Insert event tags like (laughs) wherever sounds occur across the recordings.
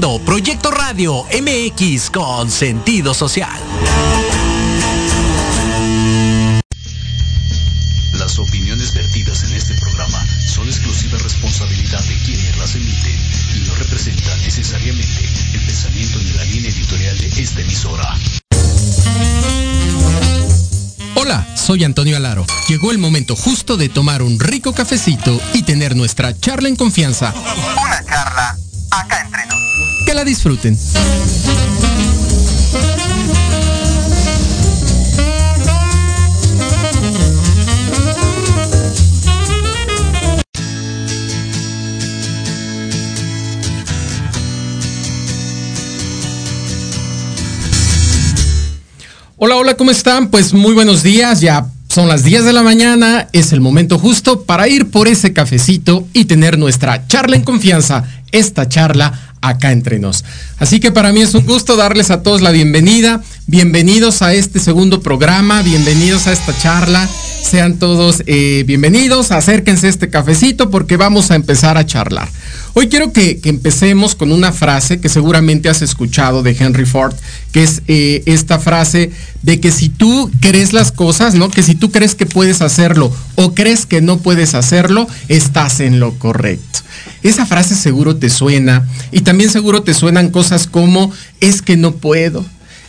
Escuchando Proyecto Radio MX con sentido social. Las opiniones vertidas en este programa son exclusiva responsabilidad de quienes las emiten y no representan necesariamente el pensamiento ni la línea editorial de esta emisora. Hola, soy Antonio Alaro. Llegó el momento justo de tomar un rico cafecito y tener nuestra charla en confianza. Una charla acá nos. Que la disfruten. Hola, hola, ¿cómo están? Pues muy buenos días, ya son las 10 de la mañana, es el momento justo para ir por ese cafecito y tener nuestra charla en confianza, esta charla acá entre nos. Así que para mí es un gusto darles a todos la bienvenida, bienvenidos a este segundo programa, bienvenidos a esta charla, sean todos eh, bienvenidos, acérquense a este cafecito porque vamos a empezar a charlar. Hoy quiero que, empecemos con una frase que seguramente has escuchado de Henry Ford, que es eh, esta frase de que si tú crees las cosas, ¿no? Que si tú crees que puedes hacerlo o crees que no puedes hacerlo, estás en lo correcto. Esa frase seguro te suena y también seguro te suenan cosas como es que no puedo,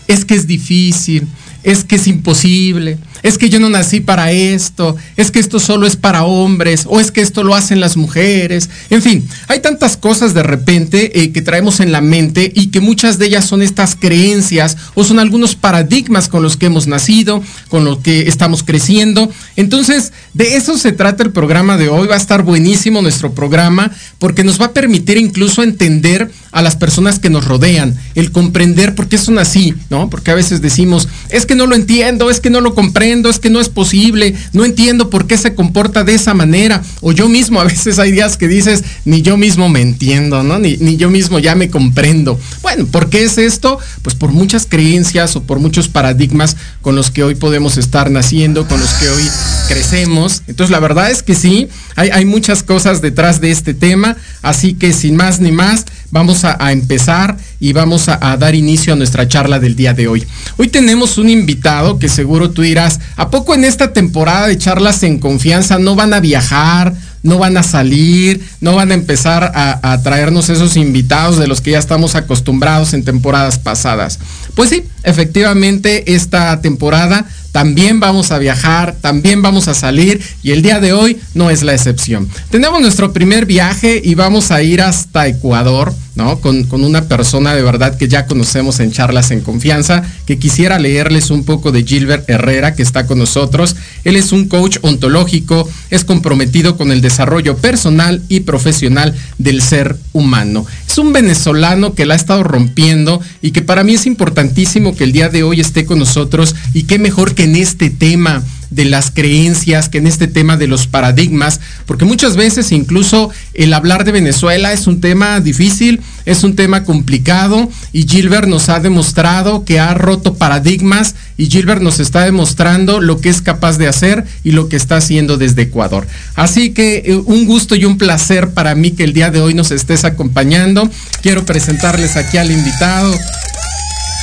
es que es difícil, es que es imposible, es que yo no nací para esto, es que esto solo es para hombres, o es que esto lo hacen las mujeres. En fin, hay tantas cosas de repente eh, que traemos en la mente y que muchas de ellas son estas creencias o son algunos paradigmas con los que hemos nacido, con los que estamos creciendo. Entonces, de eso se trata el programa de hoy. Va a estar buenísimo nuestro programa porque nos va a permitir incluso entender a las personas que nos rodean, el comprender por qué son así, ¿no? Porque a veces decimos, es que no lo entiendo, es que no lo comprendo, es que no es posible, no entiendo por qué se comporta de esa manera. O yo mismo, a veces hay días que dices, ni yo mismo me entiendo, ¿no? Ni, ni yo mismo ya me comprendo. Bueno, ¿por qué es esto? Pues por muchas creencias o por muchos paradigmas con los que hoy podemos estar naciendo, con los que hoy crecemos. Entonces, la verdad es que sí, hay, hay muchas cosas detrás de este tema, así que sin más ni más, vamos a, empezar y vamos a, dar inicio a nuestra charla del día de hoy. Hoy tenemos un invitado que seguro tú dirás, ¿a poco en esta temporada de charlas en confianza no van a viajar? no van a salir, no van a empezar a, traernos esos invitados de los que ya estamos acostumbrados en temporadas pasadas. Pues sí, efectivamente esta temporada también vamos a viajar, también vamos a salir y el día de hoy no es la excepción. Tenemos nuestro primer viaje y vamos a ir hasta Ecuador, Con, con, una persona de verdad que ya conocemos en charlas en confianza, que quisiera leerles un poco de Gilbert Herrera, que está con nosotros. Él es un coach ontológico, es comprometido con el desarrollo personal y profesional del ser humano. Es un venezolano que la ha estado rompiendo y que para mí es importantísimo que el día de hoy esté con nosotros y qué mejor que en este tema de las creencias, que en este tema de los paradigmas, porque muchas veces incluso el hablar de Venezuela es un tema difícil, es un tema complicado y Gilbert nos ha demostrado que ha roto paradigmas y Gilbert nos está demostrando lo que es capaz de hacer y lo que está haciendo desde Ecuador. Así que eh, un gusto y un placer para mí que el día de hoy nos estés acompañando. Quiero presentarles aquí al invitado.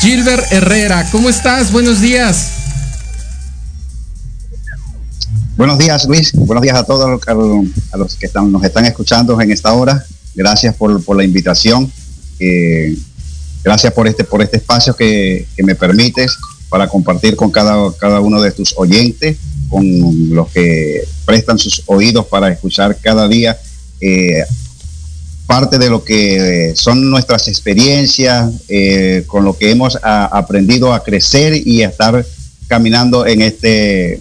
Gilbert Herrera, ¿cómo estás? Buenos días. Buenos días, Luis. Buenos días a todos a los que están, nos están escuchando en esta hora. Gracias por, la invitación. Eh, gracias por este, por este espacio que, que, me permites para compartir con cada, cada uno de tus oyentes, con los que prestan sus oídos para escuchar cada día eh, parte de lo que son nuestras experiencias, eh, con lo que hemos aprendido a crecer y a estar caminando en este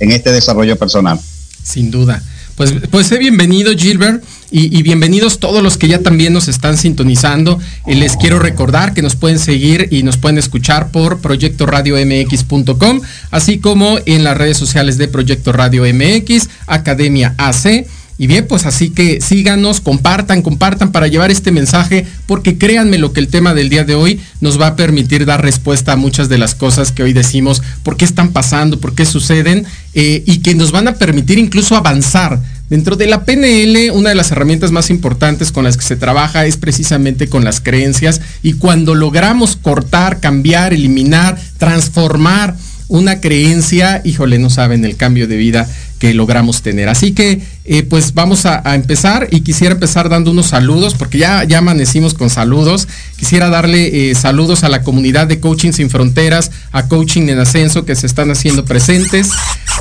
en este desarrollo personal. Sin duda. Pues, pues bienvenido Gilbert y, bienvenidos todos los que ya también nos están sintonizando. Y les quiero recordar que nos pueden seguir y nos pueden escuchar por proyectoradiomx.com, así como en las redes sociales de Proyecto Radio MX, Academia AC y bien, pues así que síganos, compartan, compartan para llevar este mensaje, porque créanme lo que el tema del día de hoy nos va a permitir dar respuesta a muchas de las cosas que hoy decimos, por qué están pasando, por qué suceden, eh, y que nos van a permitir incluso avanzar. Dentro de la PNL, una de las herramientas más importantes con las que se trabaja es precisamente con las creencias y cuando logramos cortar, cambiar, eliminar, transformar una creencia, híjole, no saben el cambio de vida que logramos tener. Así que, eh, pues vamos a, empezar y quisiera empezar dando unos saludos, porque ya, ya amanecimos con saludos. Quisiera darle eh, saludos a la comunidad de Coaching Sin Fronteras, a Coaching en Ascenso que se están haciendo presentes,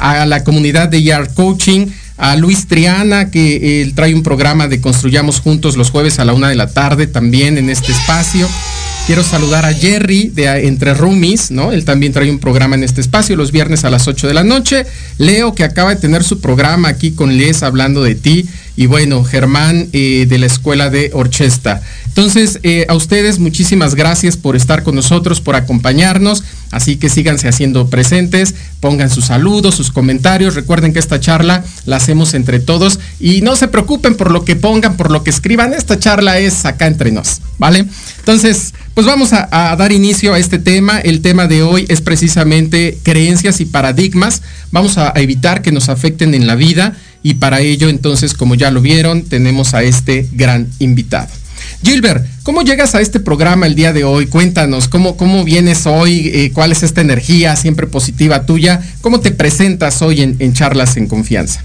a la comunidad de Yard Coaching, a Luis Triana, que trae un programa de Construyamos Juntos los jueves a la una de la tarde también en este espacio. Quiero saludar a Jerry de Entre Rumis, ¿no? Él también trae un programa en este espacio los viernes a las 8 de la noche. Leo, que acaba de tener su programa aquí con Les hablando de ti. Y bueno, Germán eh, de la Escuela de Orchesta. Entonces, eh, a ustedes muchísimas gracias por estar con nosotros, por acompañarnos. Así que síganse haciendo presentes, pongan sus saludos, sus comentarios. Recuerden que esta charla la hacemos entre todos y no se preocupen por lo que pongan, por lo que escriban. Esta charla es acá entre nos, ¿vale? Entonces, pues vamos a, a dar inicio a este tema. El tema de hoy es precisamente creencias y paradigmas. Vamos a evitar que nos afecten en la vida y para ello entonces, como ya lo vieron, tenemos a este gran invitado. Gilbert, ¿cómo llegas a este programa el día de hoy? Cuéntanos, ¿cómo, cómo vienes hoy? Eh, ¿Cuál es esta energía siempre positiva tuya? ¿Cómo te presentas hoy en, charlas en confianza?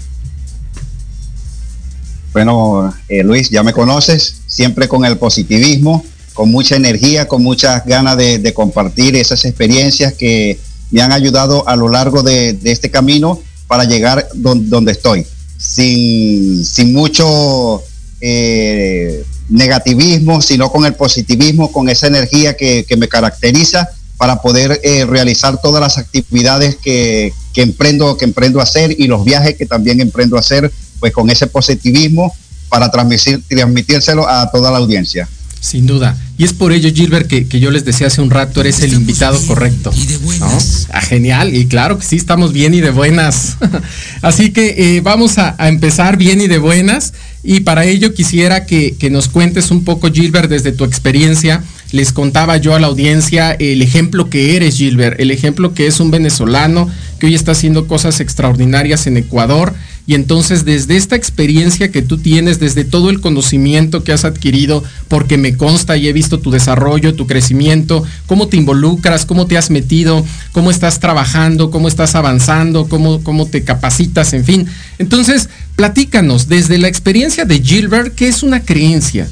Bueno, eh, Luis, ya me conoces, siempre con el positivismo, con mucha energía, con muchas ganas de, compartir esas experiencias que me han ayudado a lo largo de, este camino para llegar donde, estoy, sin, sin mucho eh, negativismo, sino con el positivismo, con esa energía que, me caracteriza para poder eh, realizar todas las actividades que, emprendo, que emprendo a hacer y los viajes que también emprendo a hacer, pues con ese positivismo para transmitir, transmitírselo a toda la audiencia. Sin duda. Y es por ello, Gilbert, que, yo les decía hace un rato, eres el invitado correcto. Y de buenas. Ah, genial. Y claro que sí, estamos bien y de buenas. (laughs) Así que eh, vamos a, empezar bien y de buenas. Y para ello quisiera que, que nos cuentes un poco, Gilbert, desde tu experiencia. Les contaba yo a la audiencia el ejemplo que eres, Gilbert, el ejemplo que es un venezolano que hoy está haciendo cosas extraordinarias en Ecuador y entonces desde esta experiencia que tú tienes, desde todo el conocimiento que has adquirido, porque me consta y he visto tu desarrollo, tu crecimiento, cómo te involucras, cómo te has metido, cómo estás trabajando, cómo estás avanzando, cómo, cómo te capacitas, en fin. Entonces, platícanos desde la experiencia de Gilbert, ¿qué es una creencia?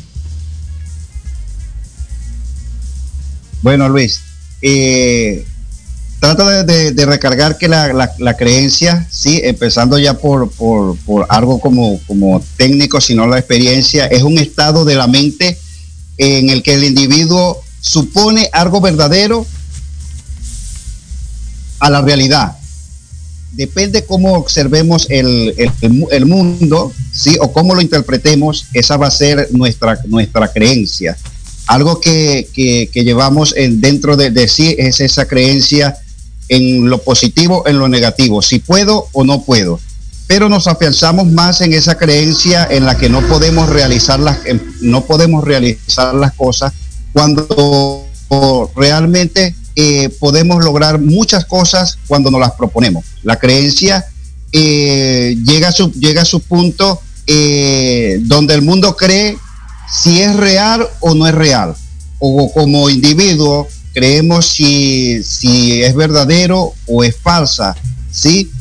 Bueno, Luis, eh, trata de, recargar que la, creencia, sí, empezando ya por, algo como, como técnico, sino la experiencia, es un estado de la mente en el que el individuo supone algo verdadero a la realidad. Depende cómo observemos el, mundo, ¿sí? o cómo lo interpretemos, esa va a ser nuestra, nuestra creencia. Algo que, llevamos en, dentro de, de sí es esa creencia en lo positivo, en lo negativo, si puedo o no puedo. Pero nos afianzamos más en esa creencia en la que no podemos realizar las, no podemos realizar las cosas cuando realmente eh, podemos lograr muchas cosas cuando nos las proponemos. La creencia eh, llega, a su, llega a su punto eh, donde el mundo cree si es real o no es real. O como individuo creemos si, si es verdadero o es falsa, ¿sí?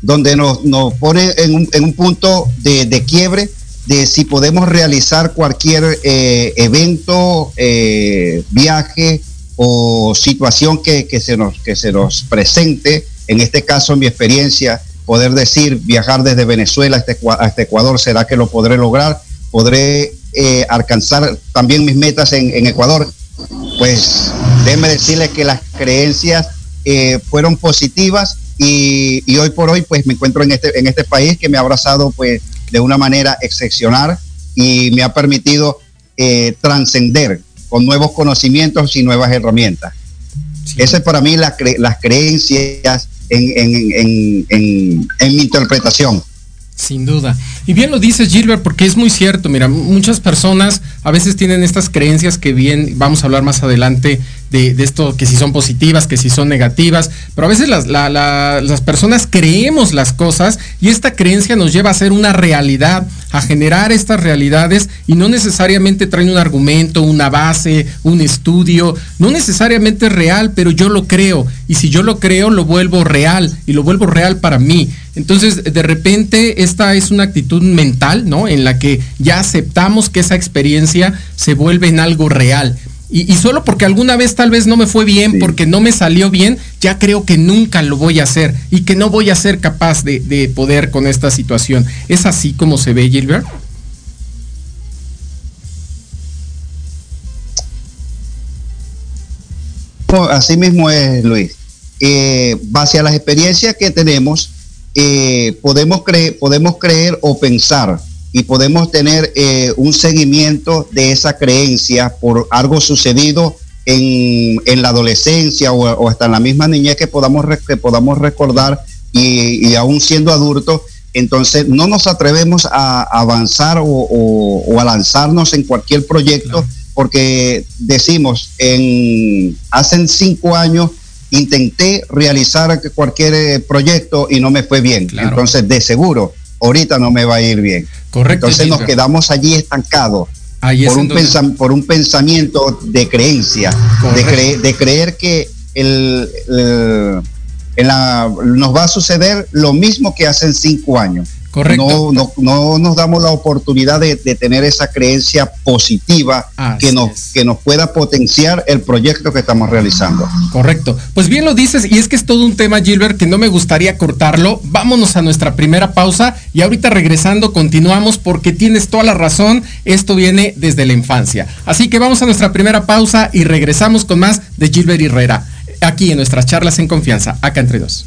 Donde nos, nos pone en un, en un punto de, de, quiebre de si podemos realizar cualquier eh, evento, eh, viaje o situación que, que, se nos, que se nos presente. En este caso, mi experiencia, poder decir viajar desde Venezuela hasta, este Ecuador, ¿será que lo podré lograr? ¿Podré eh, alcanzar también mis metas en, en Ecuador? Pues déjeme decirle que las creencias eh, fueron positivas y, hoy por hoy pues me encuentro en este, en este país que me ha abrazado pues de una manera excepcional y me ha permitido eh, trascender con nuevos conocimientos y nuevas herramientas. Esa es para mí las creencias en, mi interpretación. Sin duda. Y bien lo dices, Gilbert, porque es muy cierto. Mira, muchas personas a veces tienen estas creencias que bien, vamos a hablar más adelante de, esto, que si son positivas, que si son negativas, pero a veces las, las personas creemos las cosas y esta creencia nos lleva a ser una realidad, a generar estas realidades y no necesariamente traen un argumento, una base, un estudio, no necesariamente es real, pero yo lo creo y si yo lo creo lo vuelvo real y lo vuelvo real para mí. Entonces, de repente, esta es una actitud mental, ¿no? En la que ya aceptamos que esa experiencia se vuelve en algo real. Y, solo porque alguna vez tal vez no me fue bien, porque no me salió bien, ya creo que nunca lo voy a hacer y que no voy a ser capaz de, de poder con esta situación. ¿Es así como se ve, Gilbert? Así mismo es, Luis. Eh, base a las experiencias que tenemos, eh, podemos, creer, podemos creer o pensar y podemos tener eh, un seguimiento de esa creencia por algo sucedido en, la adolescencia o, hasta en la misma niñez que podamos, que podamos recordar y, aún siendo adultos, entonces no nos atrevemos a avanzar o, a lanzarnos en cualquier proyecto porque decimos, en, hace cinco años intenté realizar cualquier eh, proyecto y no me fue bien. Entonces, de seguro, ahorita no me va a ir bien. Correcto. Entonces nos quedamos allí estancados. por, un por un pensamiento de creencia, de, de, creer que el, nos va a suceder lo mismo que hace cinco años. Correcto. No, no, nos damos la oportunidad de, tener esa creencia positiva que nos, que nos pueda potenciar el proyecto que estamos realizando. Correcto. Pues bien lo dices, y es que es todo un tema, Gilbert, que no me gustaría cortarlo. Vámonos a nuestra primera pausa y ahorita regresando continuamos porque tienes toda la razón. Esto viene desde la infancia. Así que vamos a nuestra primera pausa y regresamos con más de Gilbert Herrera, aquí en nuestras charlas en confianza, acá entre dos.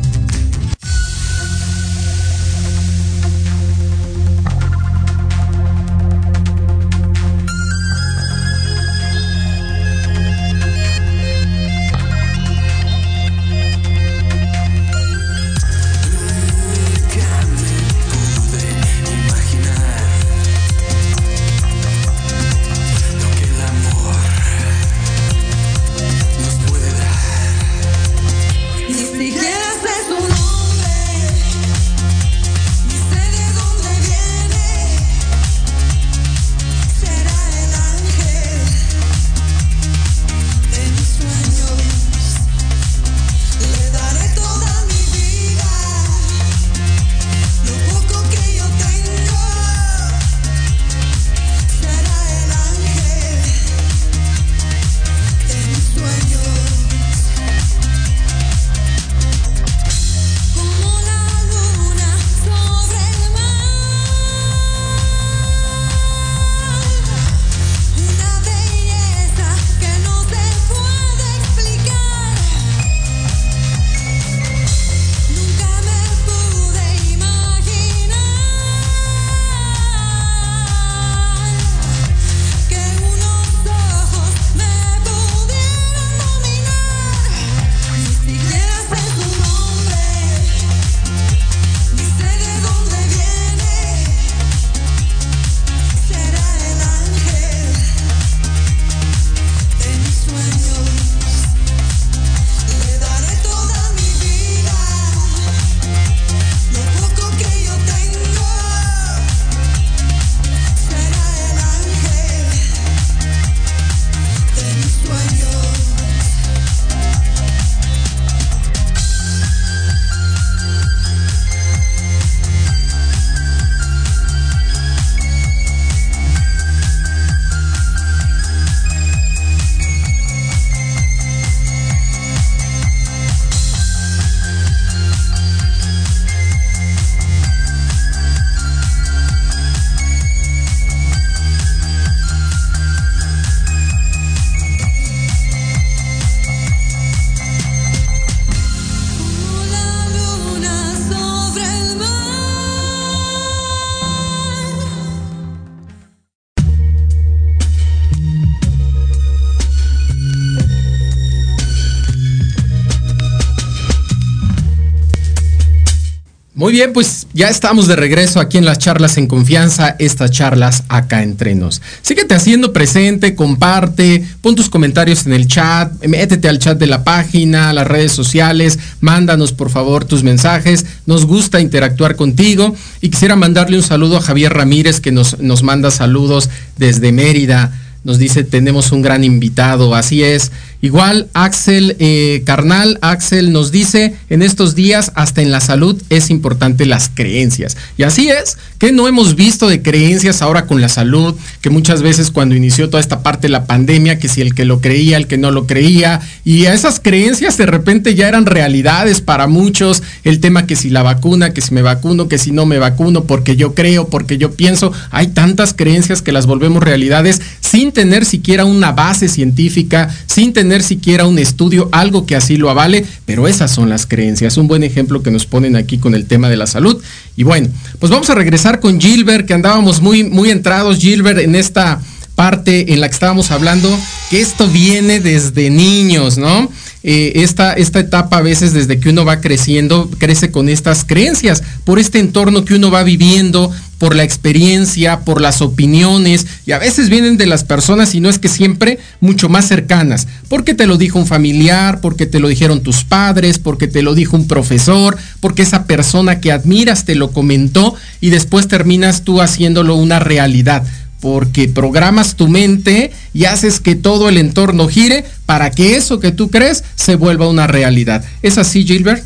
Muy bien, pues ya estamos de regreso aquí en las charlas en confianza, estas charlas acá entre nos. Síguete haciendo presente, comparte, pon tus comentarios en el chat, métete al chat de la página, las redes sociales, mándanos por favor tus mensajes, nos gusta interactuar contigo y quisiera mandarle un saludo a Javier Ramírez que nos, nos manda saludos desde Mérida nos dice tenemos un gran invitado, así es. Igual Axel eh, Carnal, Axel nos dice, en estos días hasta en la salud es importante las creencias. Y así es, que no hemos visto de creencias ahora con la salud, que muchas veces cuando inició toda esta parte de la pandemia, que si el que lo creía, el que no lo creía, y esas creencias de repente ya eran realidades para muchos, el tema que si la vacuna, que si me vacuno, que si no me vacuno, porque yo creo, porque yo pienso, hay tantas creencias que las volvemos realidades sin tener siquiera una base científica, sin tener siquiera un estudio, algo que así lo avale, pero esas son las creencias. Un buen ejemplo que nos ponen aquí con el tema de la salud. Y bueno, pues vamos a regresar con Gilbert, que andábamos muy, muy entrados, Gilbert, en esta parte en la que estábamos hablando, que esto viene desde niños, ¿no? Eh, esta, esta etapa a veces desde que uno va creciendo, crece con estas creencias, por este entorno que uno va viviendo, por la experiencia, por las opiniones, y a veces vienen de las personas, y no es que siempre, mucho más cercanas, porque te lo dijo un familiar, porque te lo dijeron tus padres, porque te lo dijo un profesor, porque esa persona que admiras te lo comentó, y después terminas tú haciéndolo una realidad porque programas tu mente y haces que todo el entorno gire para que eso que tú crees se vuelva una realidad. ¿Es así, Gilbert?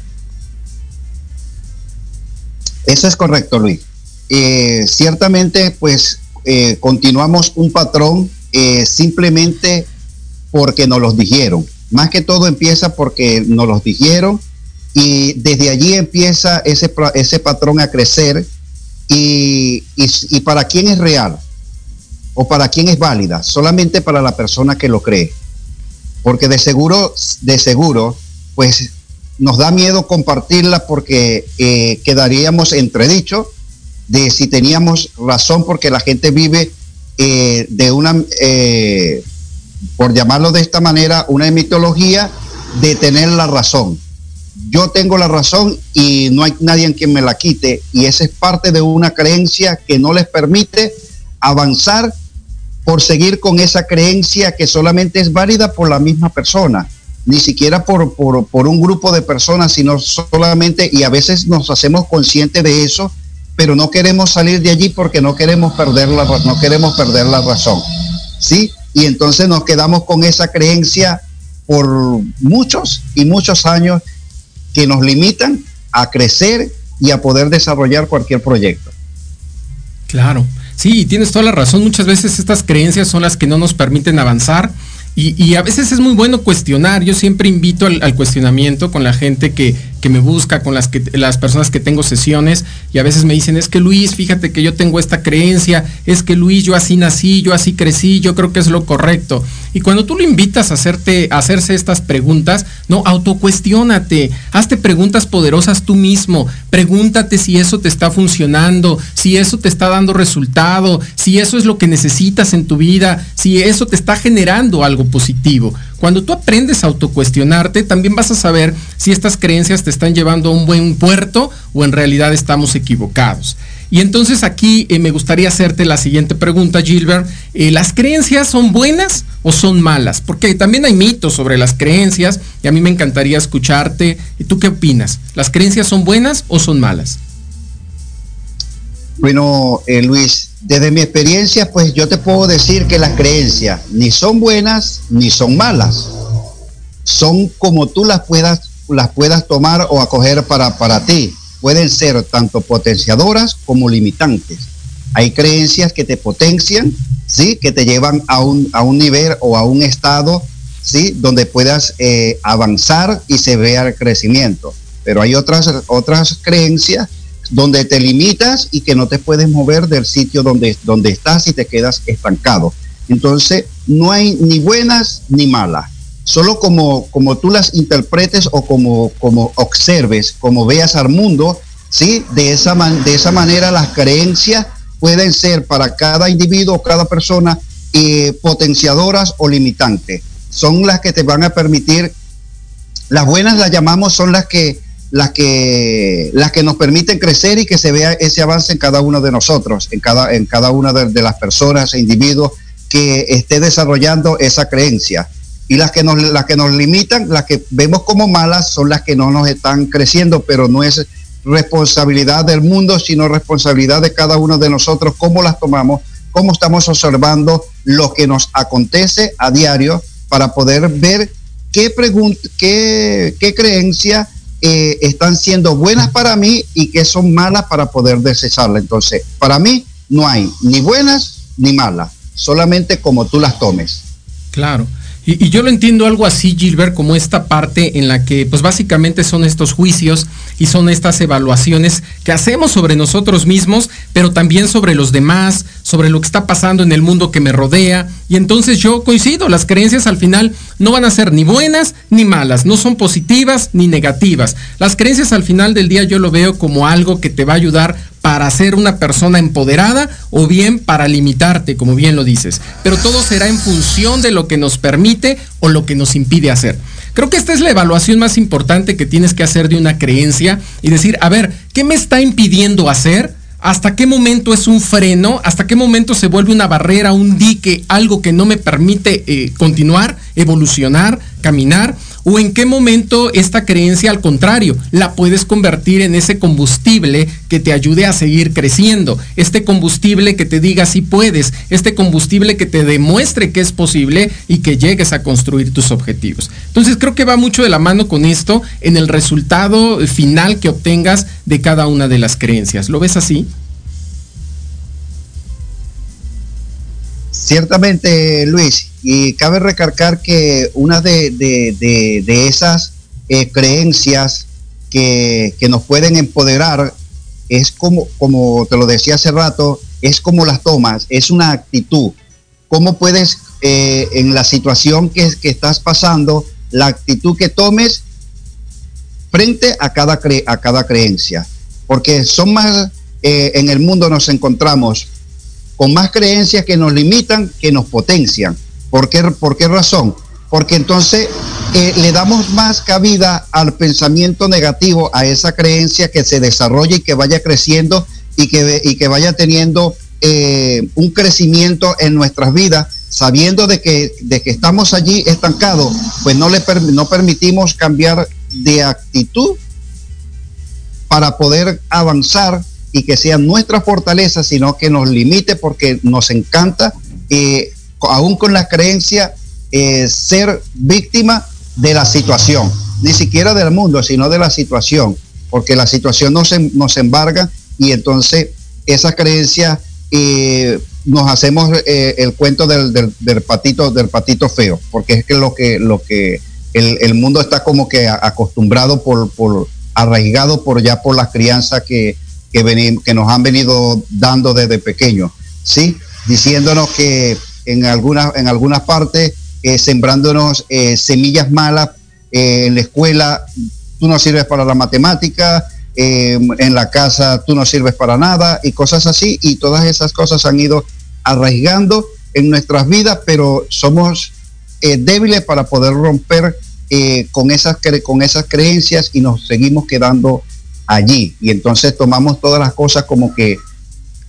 Eso es correcto, Luis. Eh, ciertamente, pues eh, continuamos un patrón eh, simplemente porque nos los dijeron. Más que todo empieza porque nos los dijeron y desde allí empieza ese, patrón a crecer. Y, y, y para quién es real, o para quién es válida, solamente para la persona que lo cree. Porque de seguro, de seguro, pues nos da miedo compartirla porque eh, quedaríamos entredicho de si teníamos razón porque la gente vive eh, de una, eh, por llamarlo de esta manera, una mitología de tener la razón. Yo tengo la razón y no hay nadie en quien me la quite y esa es parte de una creencia que no les permite avanzar por seguir con esa creencia que solamente es válida por la misma persona, ni siquiera por, por, un grupo de personas, sino solamente, y a veces nos hacemos conscientes de eso, pero no queremos salir de allí porque no queremos perder la, no queremos perder la razón. ¿Sí? Y entonces nos quedamos con esa creencia por muchos y muchos años que nos limitan a crecer y a poder desarrollar cualquier proyecto. Claro. Sí, tienes toda la razón. Muchas veces estas creencias son las que no nos permiten avanzar y, a veces es muy bueno cuestionar. Yo siempre invito al, cuestionamiento con la gente que, que, me busca, con las, que, las personas que tengo sesiones y a veces me dicen, es que Luis, fíjate que yo tengo esta creencia, es que Luis, yo así nací, yo así crecí, yo creo que es lo correcto. Y cuando tú lo invitas a, hacerte, a hacerse estas preguntas, no, autocuestiónate, hazte preguntas poderosas tú mismo, pregúntate si eso te está funcionando, si eso te está dando resultado, si eso es lo que necesitas en tu vida, si eso te está generando algo positivo. Cuando tú aprendes a autocuestionarte, también vas a saber si estas creencias te están llevando a un buen puerto o en realidad estamos equivocados. Y entonces aquí eh, me gustaría hacerte la siguiente pregunta, Gilbert. Eh, ¿Las creencias son buenas o son malas? Porque también hay mitos sobre las creencias y a mí me encantaría escucharte. ¿Y tú qué opinas? ¿Las creencias son buenas o son malas? Bueno, eh, Luis, desde mi experiencia, pues yo te puedo decir que las creencias ni son buenas ni son malas. Son como tú las puedas, las puedas tomar o acoger para, para ti. Pueden ser tanto potenciadoras como limitantes. Hay creencias que te potencian, ¿sí? que te llevan a un, a un nivel o a un estado ¿sí? donde puedas eh, avanzar y se vea el crecimiento. Pero hay otras, otras creencias donde te limitas y que no te puedes mover del sitio donde, donde estás y te quedas estancado. Entonces, no hay ni buenas ni malas. Solo como, como tú las interpretes o como, como observes, como veas al mundo, ¿sí? De esa, de esa manera las creencias pueden ser para cada individuo cada persona eh, potenciadoras o limitantes. Son las que te van a permitir, las buenas las llamamos, son las que las que, las que nos permiten crecer y que se vea ese avance en cada uno de nosotros, en cada, en cada una de, las personas e individuos que esté desarrollando esa creencia. Y las que, nos, las que nos limitan, las que vemos como malas, son las que no nos están creciendo, pero no es responsabilidad del mundo, sino responsabilidad de cada uno de nosotros, cómo las tomamos, cómo estamos observando lo que nos acontece a diario para poder ver qué, qué, qué creencia eh, están siendo buenas para mí y qué son malas para poder desecharla. Entonces, para mí no hay ni buenas ni malas, solamente como tú las tomes. Claro. Y, yo lo entiendo algo así, Gilbert, como esta parte en la que pues básicamente son estos juicios y son estas evaluaciones que hacemos sobre nosotros mismos, pero también sobre los demás, sobre lo que está pasando en el mundo que me rodea. Y entonces yo coincido, las creencias al final no van a ser ni buenas ni malas, no son positivas ni negativas. Las creencias al final del día yo lo veo como algo que te va a ayudar para ser una persona empoderada o bien para limitarte, como bien lo dices. Pero todo será en función de lo que nos permite o lo que nos impide hacer. Creo que esta es la evaluación más importante que tienes que hacer de una creencia y decir, a ver, ¿qué me está impidiendo hacer? ¿Hasta qué momento es un freno? ¿Hasta qué momento se vuelve una barrera, un dique, algo que no me permite eh, continuar, evolucionar, caminar? ¿O en qué momento esta creencia, al contrario, la puedes convertir en ese combustible que te ayude a seguir creciendo? Este combustible que te diga si puedes, este combustible que te demuestre que es posible y que llegues a construir tus objetivos. Entonces creo que va mucho de la mano con esto en el resultado final que obtengas de cada una de las creencias. ¿Lo ves así? Ciertamente, Luis, y cabe recargar que una de, esas eh, creencias que, nos pueden empoderar es como, como te lo decía hace rato, es como las tomas, es una actitud. ¿Cómo puedes, eh, en la situación que, que estás pasando, la actitud que tomes frente a cada, a cada creencia? Porque son más, eh, en el mundo nos encontramos con más creencias que nos limitan, que nos potencian. ¿Por qué, por qué razón? Porque entonces eh, le damos más cabida al pensamiento negativo, a esa creencia que se desarrolle y que vaya creciendo y que, y que vaya teniendo eh, un crecimiento en nuestras vidas, sabiendo de que, de que estamos allí estancados, pues no, le no permitimos cambiar de actitud para poder avanzar y que sea nuestra fortaleza, sino que nos limite porque nos encanta eh, aún con la creencia, eh, ser víctima de la situación, ni siquiera del mundo, sino de la situación, porque la situación nos, nos embarga y entonces esa creencia eh, nos hacemos eh, el cuento del, del, patito del patito feo, porque es que lo que lo que el, mundo está como que acostumbrado por, por arraigado por ya por la crianza que, que, que nos han venido dando desde pequeños, ¿sí? Diciéndonos que en algunas en algunas partes, eh, sembrándonos eh, semillas malas eh, en la escuela, tú no sirves para la matemática, en la casa tú no sirves para nada y cosas así, y todas esas cosas han ido arraigando en nuestras vidas, pero somos débiles para poder romper con, esas, con esas creencias y nos seguimos quedando allí. Y entonces tomamos todas las cosas como que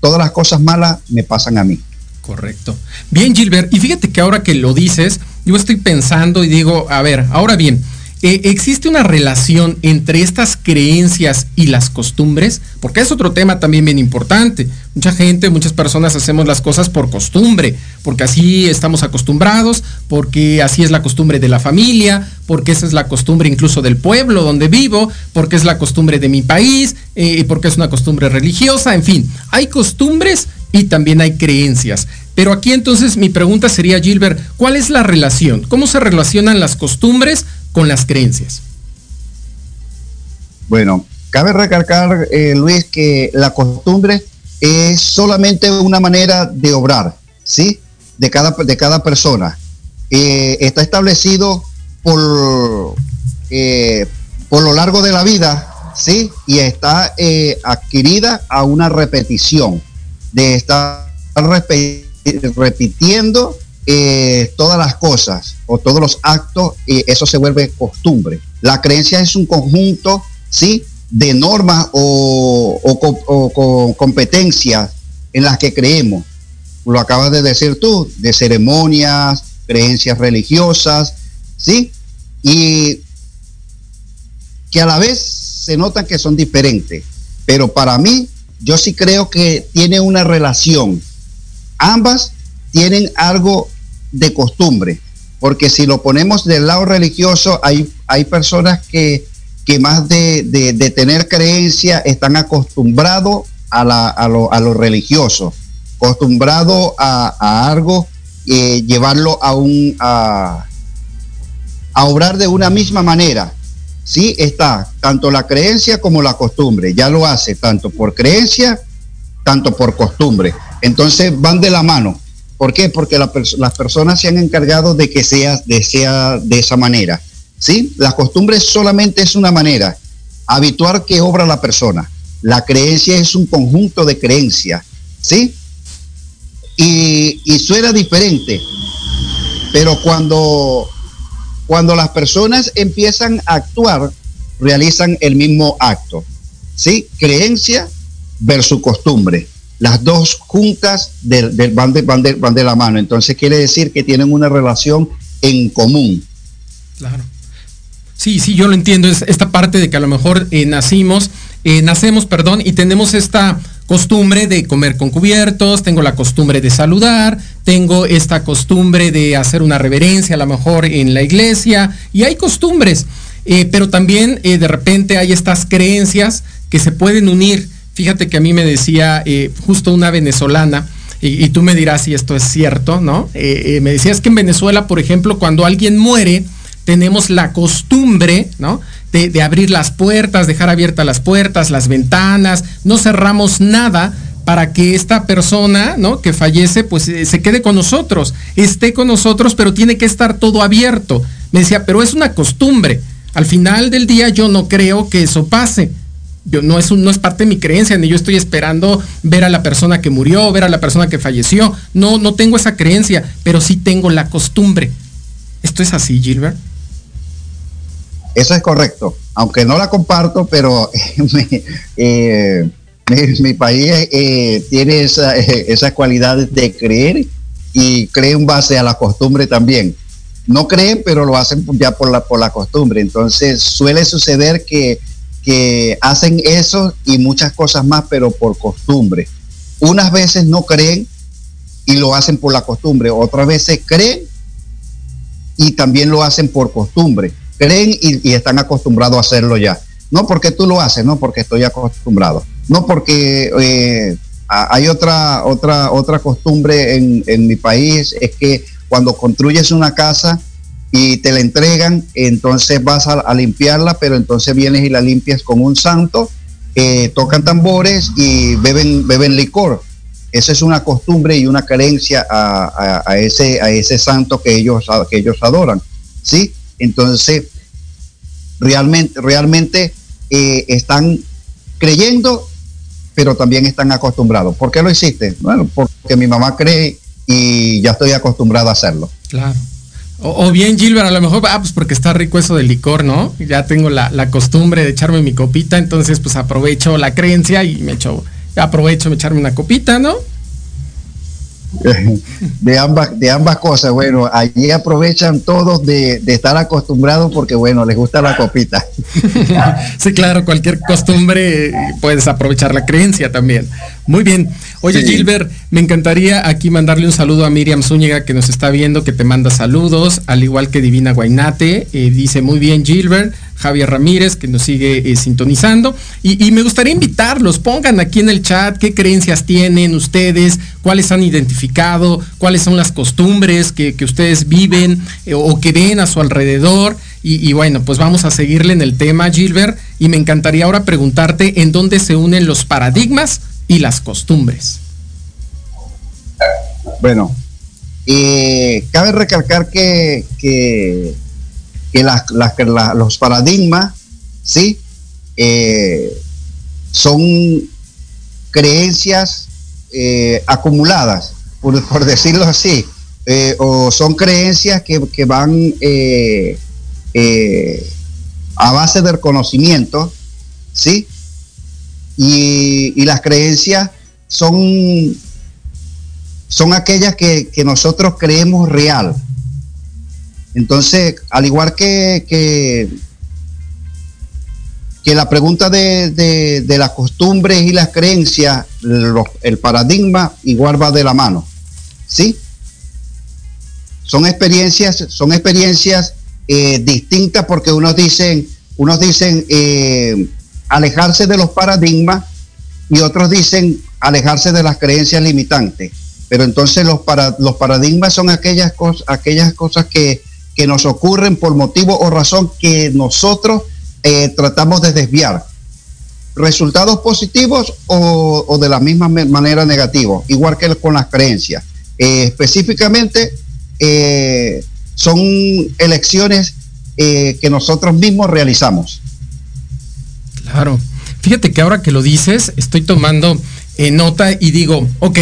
todas las cosas malas me pasan a mí. Correcto. Bien, Gilbert, y fíjate que ahora que lo dices, yo estoy pensando y digo, a ver, ahora bien, eh, ¿existe una relación entre estas creencias y las costumbres? Porque es otro tema también bien importante. Mucha gente, muchas personas hacemos las cosas por costumbre, porque así estamos acostumbrados, porque así es la costumbre de la familia, porque esa es la costumbre incluso del pueblo donde vivo, porque es la costumbre de mi país, eh, porque es una costumbre religiosa, en fin, hay costumbres y también hay creencias. Pero aquí entonces mi pregunta sería, Gilbert, ¿cuál es la relación? ¿Cómo se relacionan las costumbres con las creencias? Bueno, cabe recalcar, eh, Luis, que la costumbre es solamente una manera de obrar, ¿sí? De cada, de cada persona. Eh, está establecido por, eh, por lo largo de la vida, ¿sí? Y está adquirida a una repetición de estar repitiendo eh, todas las cosas o todos los actos, y eso se vuelve costumbre. La creencia es un conjunto ¿sí? De normas o, o competencias en las que creemos. Lo acabas de decir tú, de ceremonias, creencias religiosas, ¿sí? Y que a la vez se notan que son diferentes. Pero para mí, yo sí creo que tiene una relación. Ambas tienen algo de costumbre, porque si lo ponemos del lado religioso, hay, hay personas que, que más de, de, tener creencia están acostumbrados a, la, a, lo, a lo religioso, acostumbrados a, algo, eh, llevarlo a un... A, a obrar de una misma manera. Sí, está tanto la creencia como la costumbre. Ya lo hace tanto por creencia, tanto por costumbre. Entonces van de la mano. ¿Por qué? Porque las personas se han encargado de que sea de, de esa manera. ¿Sí? La costumbre solamente es una manera habitual que obra la persona. La creencia es un conjunto de creencias. ¿Sí? Y, y suena diferente. Pero cuando cuando las personas empiezan a actuar, realizan el mismo acto. ¿Sí? Creencia versus costumbre. Las dos juntas del, van, de, van, de, la mano. Entonces quiere decir que tienen una relación en común. Claro. Sí, sí, yo lo entiendo. Es esta parte de que a lo mejor eh, nacimos, eh, nacemos, perdón, y tenemos esta costumbre de comer con cubiertos, tengo la costumbre de saludar, tengo esta costumbre de hacer una reverencia a lo mejor en la iglesia, y hay costumbres, eh, pero también de repente hay estas creencias que se pueden unir. Fíjate que a mí me decía eh, justo una venezolana, y, tú me dirás si esto es cierto, ¿no? me decías que en Venezuela, por ejemplo, cuando alguien muere, tenemos la costumbre, ¿no? de, abrir las puertas, dejar abiertas las puertas, las ventanas, no cerramos nada para que esta persona, ¿no? Que fallece, pues eh, se quede con nosotros, esté con nosotros, pero tiene que estar todo abierto. Me decía, pero es una costumbre. Al final del día yo no creo que eso pase. Yo, no, es no es parte de mi creencia, ni yo estoy esperando ver a la persona que murió, ver a la persona que falleció. No, no tengo esa creencia, pero sí tengo la costumbre. ¿Esto es así, Gilbert? Eso es correcto, aunque no la comparto, pero (laughs) eh, mi, país eh, tiene esa, (laughs) esa cualidad de creer y creen base a la costumbre también. No creen, pero lo hacen ya por la, por la costumbre. Entonces suele suceder que, que hacen eso y muchas cosas más, pero por costumbre. Unas veces no creen y lo hacen por la costumbre, otras veces creen y también lo hacen por costumbre creen y, están acostumbrados a hacerlo ya. No porque tú lo haces, no porque estoy acostumbrado. No porque eh, hay otra, otra, otra costumbre en, en mi país, es que cuando construyes una casa y te la entregan, entonces vas a, limpiarla, pero entonces vienes y la limpias con un santo, eh, tocan tambores y beben, beben licor. Esa es una costumbre y una creencia a, a, ese, a ese santo que ellos, que ellos adoran. ¿sí? Entonces, realmente, realmente eh, están creyendo, pero también están acostumbrados. ¿Por qué lo hiciste? Bueno, porque mi mamá cree y ya estoy acostumbrado a hacerlo. Claro. O, bien, Gilbert, a lo mejor, ah, pues porque está rico eso del licor, ¿no? Ya tengo la, la, costumbre de echarme mi copita, entonces pues aprovecho la creencia y me echo, aprovecho de echarme una copita, ¿no? (laughs) de ambas, de ambas cosas. Bueno, allí aprovechan todos de, estar acostumbrados porque, bueno, les gusta la copita. (laughs) sí, claro, cualquier costumbre puedes aprovechar la creencia también. Muy bien. Oye, Gilbert, me encantaría aquí mandarle un saludo a Miriam Zúñiga que nos está viendo, que te manda saludos, al igual que Divina Guainate. Eh, dice muy bien, Gilbert. Javier Ramírez, que nos sigue eh, sintonizando. Y, me gustaría invitarlos, pongan aquí en el chat qué creencias tienen ustedes, cuáles han identificado, cuáles son las costumbres que, ustedes viven eh, o que ven a su alrededor. Y, bueno, pues vamos a seguirle en el tema, Gilbert. Y me encantaría ahora preguntarte en dónde se unen los paradigmas y las costumbres. Bueno, eh, cabe recalcar que, que que los paradigmas, ¿sí? Eh, son creencias eh, acumuladas, por, decirlo así, o son creencias que, van a base del conocimiento, ¿sí? Y, las creencias son, son aquellas que, nosotros creemos real. Entonces, al igual que, que, la pregunta de, las costumbres y las creencias, el paradigma igual va de la mano. ¿Sí? Son experiencias, son experiencias eh, distintas porque unos dicen, unos dicen eh, alejarse de los paradigmas y otros dicen alejarse de las creencias limitantes. Pero entonces los, para, los paradigmas son aquellas, cosas aquellas cosas que, nos ocurren por motivo o razón que nosotros eh, tratamos de desviar. Resultados positivos o, de la misma manera negativos, igual que con las creencias. Eh, específicamente, eh, son elecciones que nosotros mismos realizamos. Claro. Fíjate que ahora que lo dices, estoy tomando eh, nota y digo, ok,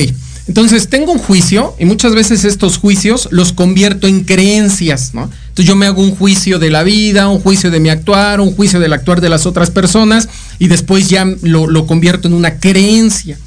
entonces tengo un juicio y muchas veces estos juicios los convierto en creencias, ¿no? Entonces yo me hago un juicio de la vida, un juicio de mi actuar, un juicio del actuar de las otras personas y después ya lo, lo convierto en una creencia.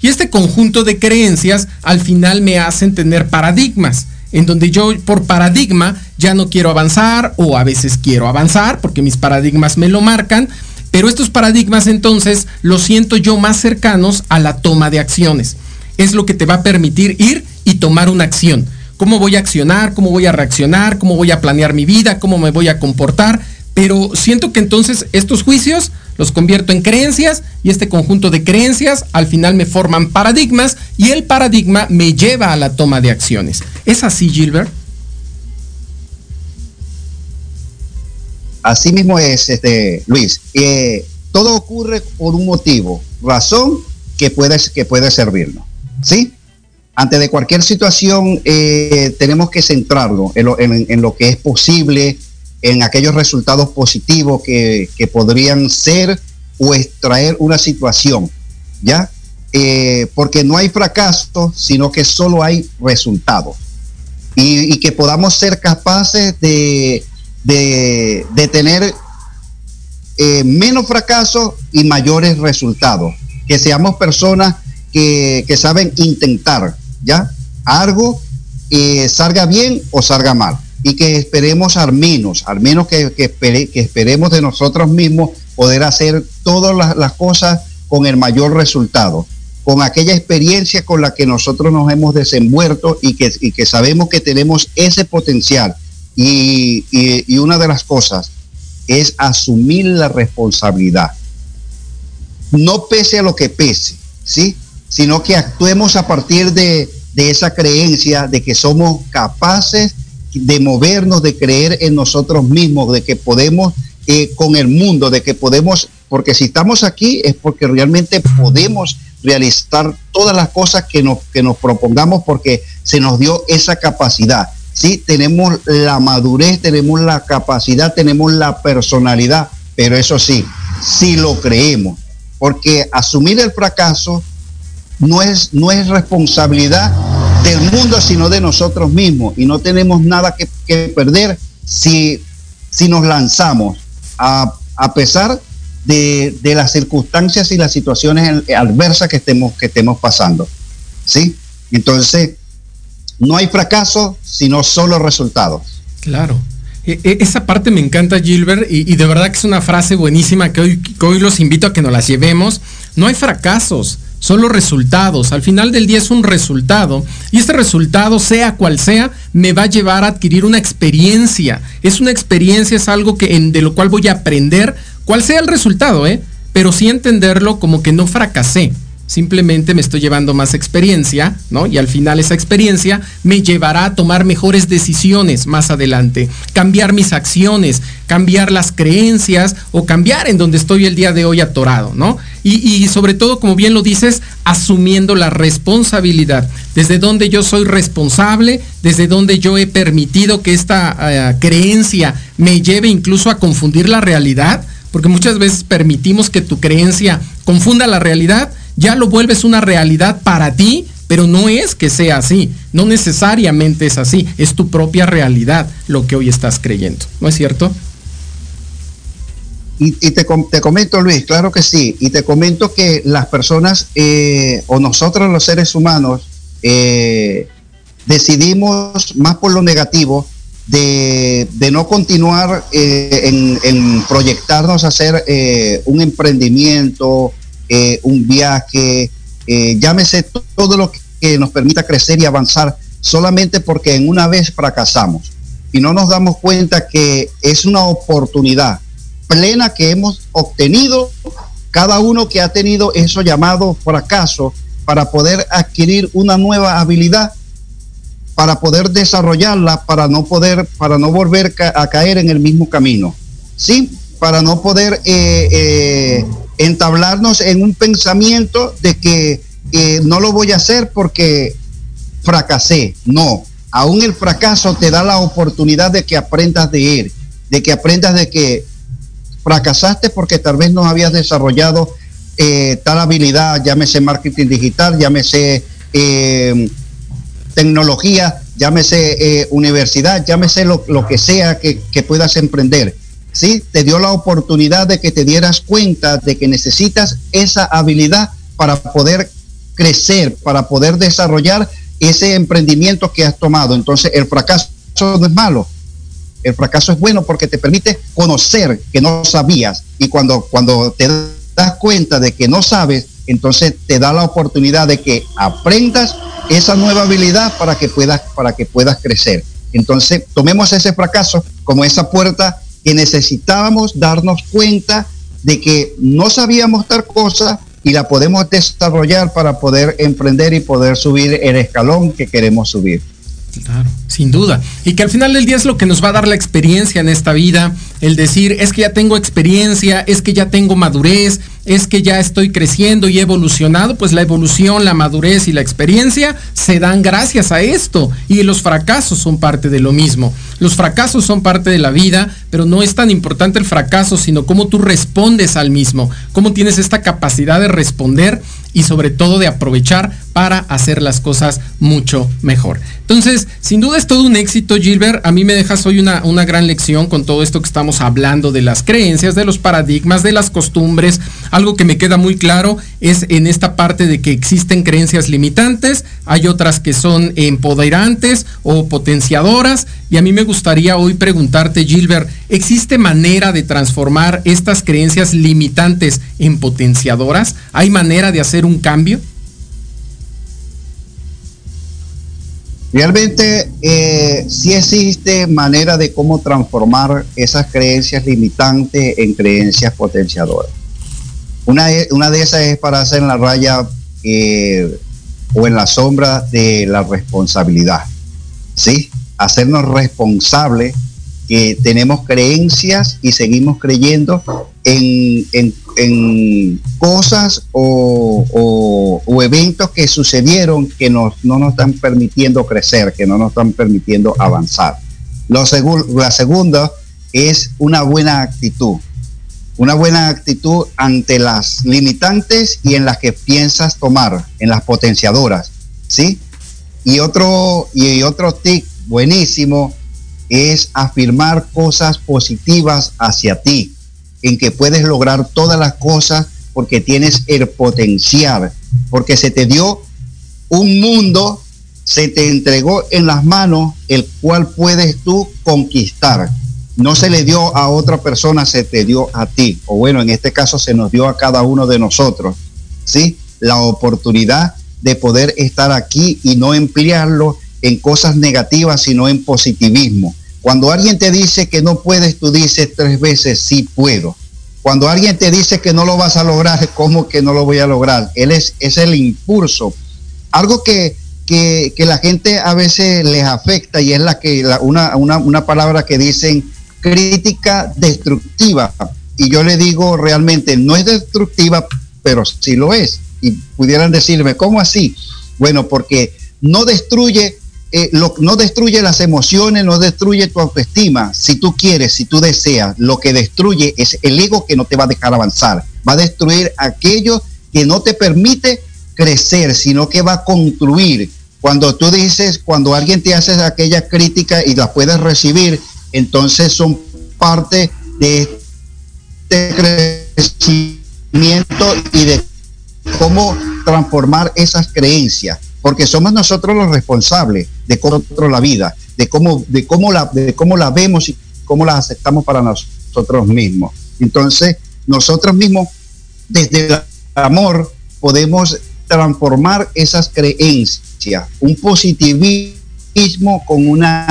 Y este conjunto de creencias al final me hacen tener paradigmas en donde yo por paradigma ya no quiero avanzar o a veces quiero avanzar porque mis paradigmas me lo marcan pero estos paradigmas entonces los siento yo más cercanos a la toma de acciones. Es lo que te va a permitir ir y tomar una acción. ¿Cómo voy a accionar? ¿Cómo voy a reaccionar? ¿Cómo voy a planear mi vida? ¿Cómo me voy a comportar? Pero siento que entonces estos juicios los convierto en creencias y este conjunto de creencias al final me forman paradigmas y el paradigma me lleva a la toma de acciones. ¿Es así, Gilbert? Así mismo es, este, Luis. todo ocurre por un motivo, razón que puede, que puede servirnos. ¿Sí? Ante de cualquier situación, eh, tenemos que centrarlo en lo, que es posible, en aquellos resultados positivos que, podrían ser o extraer una situación. ¿Ya? Eh, porque no hay fracaso, sino que solo hay resultados. y que podamos ser capaces de de, tener eh, menos fracasos y mayores resultados. Que seamos personas que, saben intentar, ¿ya? Algo eh, salga bien o salga mal. Y que esperemos al menos, al menos que, que, esperemos de nosotros mismos poder hacer todas las, las cosas con el mayor resultado con aquella experiencia con la que nosotros nos hemos desenvuelto y que, y que sabemos que tenemos ese potencial y, una de las cosas es asumir la responsabilidad. No pese a lo que pese, ¿sí? Sino que actuemos a partir de, esa creencia de que somos capaces de movernos, de creer en nosotros mismos, de que podemos eh, con el mundo, de que podemos, porque si estamos aquí es porque realmente podemos realizar todas las cosas que nos, que nos propongamos porque se nos dio esa capacidad. Sí, tenemos la madurez, tenemos la capacidad, tenemos la personalidad, pero eso sí, si lo creemos, porque asumir el fracaso no es, no es responsabilidad del mundo, sino de nosotros mismos, y no tenemos nada que, perder si, si nos lanzamos a, pesar de, de, las circunstancias y las situaciones adversas que estemos, que estemos pasando. ¿Sí? Entonces, no hay fracaso, sino solo resultados. Claro. E, e, esa parte me encanta, Gilbert, y, de verdad que es una frase buenísima que hoy, hoy los invito a que nos las llevemos. No hay fracasos, solo resultados. Al final del día es un resultado y este resultado, sea cual sea, me va a llevar a adquirir una experiencia. Es una experiencia, es algo que, de lo cual voy a aprender, cual sea el resultado, ¿eh? pero sí entenderlo como que no fracasé. Simplemente me estoy llevando más experiencia, ¿no? Y al final esa experiencia me llevará a tomar mejores decisiones más adelante, cambiar mis acciones, cambiar las creencias o cambiar en donde estoy el día de hoy atorado, ¿no? Y, sobre todo, como bien lo dices, asumiendo la responsabilidad, desde donde yo soy responsable, desde donde yo he permitido que esta eh, creencia me lleve incluso a confundir la realidad, porque muchas veces permitimos que tu creencia confunda la realidad ya lo vuelves una realidad para ti, pero no es que sea así, no necesariamente es así, es tu propia realidad lo que hoy estás creyendo, ¿no es cierto? Y, te, comento, Luis, claro que sí. Y te comento que las personas eh, o nosotros los seres humanos eh, decidimos más por lo negativo de, no continuar eh, en, proyectarnos a hacer un emprendimiento, un viaje, llámese todo lo que nos permita crecer y avanzar solamente porque en una vez fracasamos. Y no nos damos cuenta que es una oportunidad plena que hemos obtenido. Cada uno que ha tenido eso llamado fracaso para poder adquirir una nueva habilidad para poder desarrollarla para no poder para no volver a caer en el mismo camino. Sí para no poder eh, eh, entablarnos en un pensamiento de que no lo voy a hacer porque fracasé no aún el fracaso te da la oportunidad de que aprendas de él de que aprendas de que fracasaste porque tal vez no habías desarrollado eh, tal habilidad, llámese marketing digital, llámese eh, tecnología, llámese eh, universidad, llámese lo, que sea que, puedas emprender. ¿Sí? Te dio la oportunidad de que te dieras cuenta de que necesitas esa habilidad para poder crecer, para poder desarrollar ese emprendimiento que has tomado. Entonces, el fracaso no es malo, el fracaso es bueno porque te permite conocer que no sabías y cuando, cuando te das cuenta de que no sabes, entonces te da la oportunidad de que aprendas esa nueva habilidad para que puedas, para que puedas crecer. Entonces, tomemos ese fracaso como esa puerta que necesitábamos darnos cuenta de que no sabíamos tal cosa y la podemos desarrollar para poder emprender y poder subir el escalón que queremos subir. Claro, sin duda. Y que al final del día es lo que nos va a dar la experiencia en esta vida, el decir, es que ya tengo experiencia, es que ya tengo madurez, es que ya estoy creciendo y evolucionado, pues la evolución, la madurez y la experiencia se dan gracias a esto. Y los fracasos son parte de lo mismo. Los fracasos son parte de la vida, pero no es tan importante el fracaso, sino cómo tú respondes al mismo, cómo tienes esta capacidad de responder y sobre todo de aprovechar para hacer las cosas mucho mejor. Entonces, sin duda es todo un éxito, Gilbert. A mí me dejas hoy una, una gran lección con todo esto que estamos hablando de las creencias, de los paradigmas, de las costumbres. Algo que me queda muy claro es en esta parte de que existen creencias limitantes, hay otras que son empoderantes o potenciadoras. Y a mí me gustaría hoy preguntarte, Gilbert, ¿existe manera de transformar estas creencias limitantes en potenciadoras? ¿Hay manera de hacer un cambio? Realmente eh, sí existe manera de cómo transformar esas creencias limitantes en creencias potenciadoras. Una, una de esas es para hacer en la raya eh, o en la sombra de la responsabilidad. ¿Sí? Hacernos responsables que tenemos creencias y seguimos creyendo en, cosas o, eventos que sucedieron que nos, no nos están permitiendo crecer, que no nos están permitiendo avanzar. Lo la segunda es una buena actitud. Una buena actitud ante las limitantes y en las que piensas tomar, en las potenciadoras. ¿Sí? Y otro, y otro tic buenísimo es afirmar cosas positivas hacia ti, en que puedes lograr todas las cosas porque tienes el potencial, porque se te dio un mundo, se te entregó en las manos el cual puedes tú conquistar. No se le dio a otra persona, se te dio a ti. O bueno, en este caso se nos dio a cada uno de nosotros, ¿sí? La oportunidad de poder estar aquí y no emplearlo en cosas negativas, sino en positivismo. Cuando alguien te dice que no puedes, tú dices tres veces, sí puedo. Cuando alguien te dice que no lo vas a lograr, (laughs) ¿cómo que no lo voy a lograr? Él es, es el impulso. Algo que, que, la gente a veces les afecta y es la que una, una, una palabra que dicen crítica destructiva. Y yo le digo realmente, no es destructiva, pero sí lo es. Y pudieran decirme, ¿cómo así? Bueno, porque no destruye eh, no destruye las emociones, no destruye tu autoestima. Si tú quieres, si tú deseas, lo que destruye es el ego que no te va a dejar avanzar. Va a destruir aquello que no te permite crecer, sino que va a construir. Cuando tú dices, cuando alguien te hace aquella crítica y la puedes recibir, entonces son parte de crecimiento y de cómo transformar esas creencias, porque somos nosotros los responsables de cómo la vida, de cómo, de cómo la, de cómo la vemos y cómo la aceptamos para nosotros mismos. Entonces, nosotros mismos, desde el amor, podemos transformar esas creencias, un positivismo con una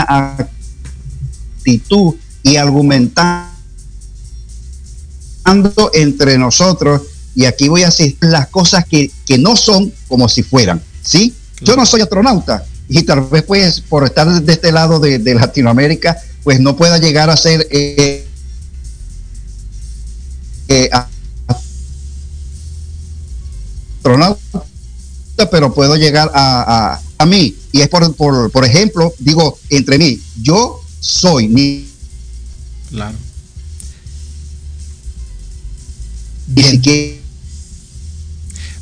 actitud y argumentando entre nosotros y aquí voy a decir las cosas que, no son como si fueran, ¿sí? Yo no soy astronauta y tal vez pues por estar de este lado de, Latinoamérica pues no pueda llegar a ser eh, eh, astronauta, pero puedo llegar a, a, mí. Y es por, por, por ejemplo, digo, entre mí, yo soy mi... Claro. Que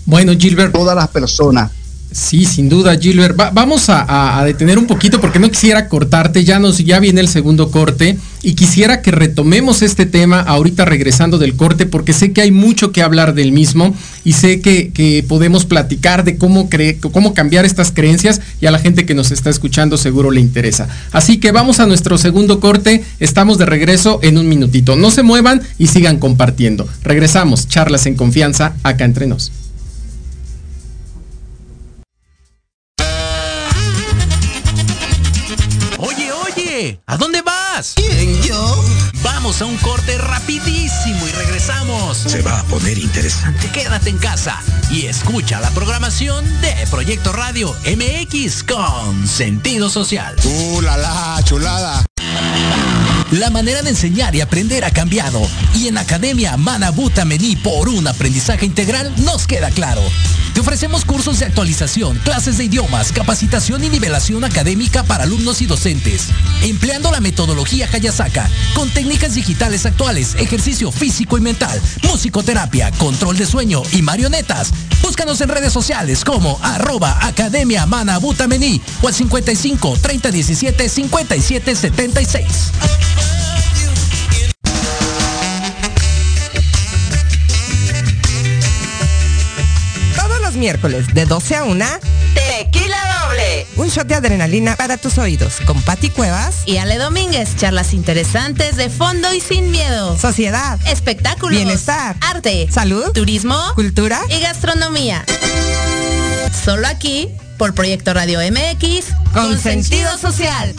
bueno, Gilbert. Todas las personas. Sí, sin duda, Gilbert. vamos a, detener un poquito porque no quisiera cortarte. Ya nos, ya viene el segundo corte y quisiera que retomemos este tema ahorita regresando del corte porque sé que hay mucho que hablar del mismo y sé que, podemos platicar de cómo, cómo cambiar estas creencias y a la gente que nos está escuchando seguro le interesa. Así que vamos a nuestro segundo corte. Estamos de regreso en un minutito. No se muevan y sigan compartiendo. Regresamos. Charlas en confianza acá entre nos. ¿A dónde vas? ¿Quién, yo? Vamos a un corte rapidísimo y regresamos. Se va a poner interesante. Quédate en casa y escucha la programación de Proyecto Radio MX con sentido social. ¡Uh, la, la chulada! La manera de enseñar y aprender ha cambiado y en Academia Manabuta Mení por un aprendizaje integral nos queda claro. Ofrecemos cursos de actualización, clases de idiomas, capacitación y nivelación académica para alumnos y docentes, empleando la metodología Hayasaka con técnicas digitales actuales, ejercicio físico y mental, musicoterapia, control de sueño y marionetas. Búscanos en redes sociales como arroba Academia Manabuta Mení o al 55 30 17 57 76. Miércoles de 12 a 1. Tequila doble. Un shot de adrenalina para tus oídos con Pati Cuevas y Ale Domínguez. Charlas interesantes de fondo y sin miedo. Sociedad. Espectáculos. Bienestar. Arte. Salud. Turismo. Cultura. Y gastronomía. Solo aquí por Proyecto Radio MX con, sentido social.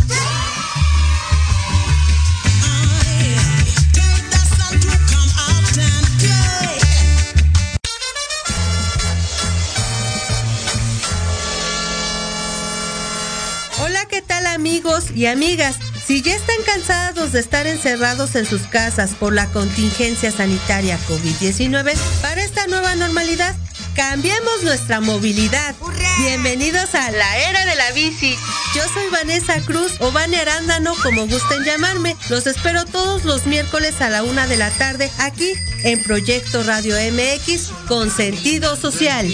Amigos y amigas, si ya están cansados de estar encerrados en sus casas por la contingencia sanitaria COVID-19, para esta nueva normalidad, cambiemos nuestra movilidad. Bienvenidos a la era de la bici. Yo soy Vanessa Cruz o Vane Arándano, como gusten llamarme. Los espero todos los miércoles a la una de la tarde aquí en Proyecto Radio MX con sentido social.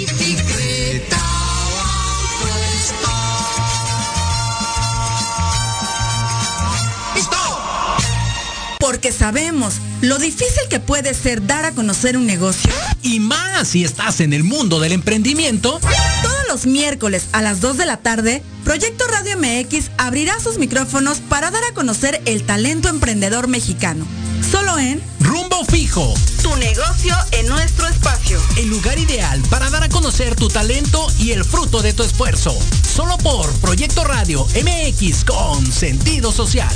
Porque sabemos lo difícil que puede ser dar a conocer un negocio. Y más si estás en el mundo del emprendimiento. Todos los miércoles a las 2 de la tarde, Proyecto Radio MX abrirá sus micrófonos para dar a conocer el talento emprendedor mexicano. Solo en Rumbo Fijo. Tu negocio en nuestro espacio. El lugar ideal para dar a conocer tu talento y el fruto de tu esfuerzo. Solo por Proyecto Radio MX con sentido social.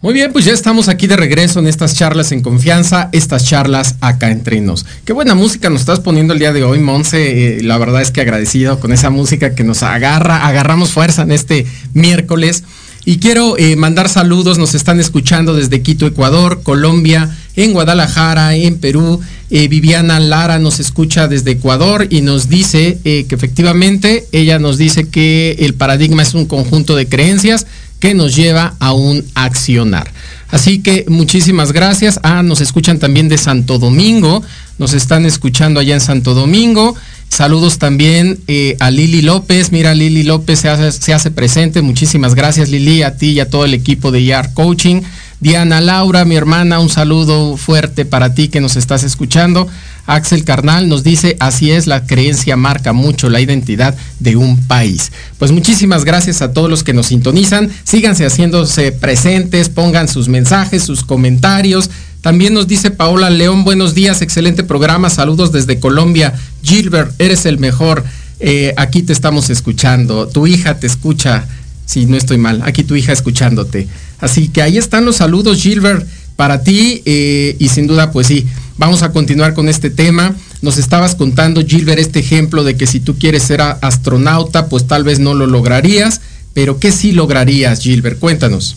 Muy bien, pues ya estamos aquí de regreso en estas charlas en confianza, estas charlas acá entre nos. Qué buena música nos estás poniendo el día de hoy, Monse. Eh, la verdad es que agradecido con esa música que nos agarra, agarramos fuerza en este miércoles. Y quiero eh, mandar saludos, nos están escuchando desde Quito, Ecuador, Colombia, en Guadalajara, en Perú. Eh, Viviana Lara nos escucha desde Ecuador y nos dice que efectivamente, ella nos dice que el paradigma es un conjunto de creencias que nos lleva a un accionar. Así que muchísimas gracias. Ah, nos escuchan también de Santo Domingo. Nos están escuchando allá en Santo Domingo. Saludos también eh, a Lili López. Mira, Lili López se hace, se hace, presente. Muchísimas gracias, Lili, a ti y a todo el equipo de YAR Coaching. Diana Laura, mi hermana, un saludo fuerte para ti que nos estás escuchando. Axel Carnal nos dice, así es, la creencia marca mucho la identidad de un país. Pues muchísimas gracias a todos los que nos sintonizan. Síganse haciéndose presentes, pongan sus mensajes, sus comentarios. También nos dice Paola León, buenos días, excelente programa, saludos desde Colombia. Gilbert, eres el mejor. Eh, aquí te estamos escuchando. Tu hija te escucha. Si no estoy mal, aquí tu hija escuchándote. Así que ahí están los saludos, Gilbert, para ti. Eh, y sin duda, pues sí, vamos a continuar con este tema. Nos estabas contando, Gilbert, este ejemplo de que si tú quieres ser astronauta, pues tal vez no lo lograrías. Pero ¿qué sí lograrías, Gilbert? Cuéntanos.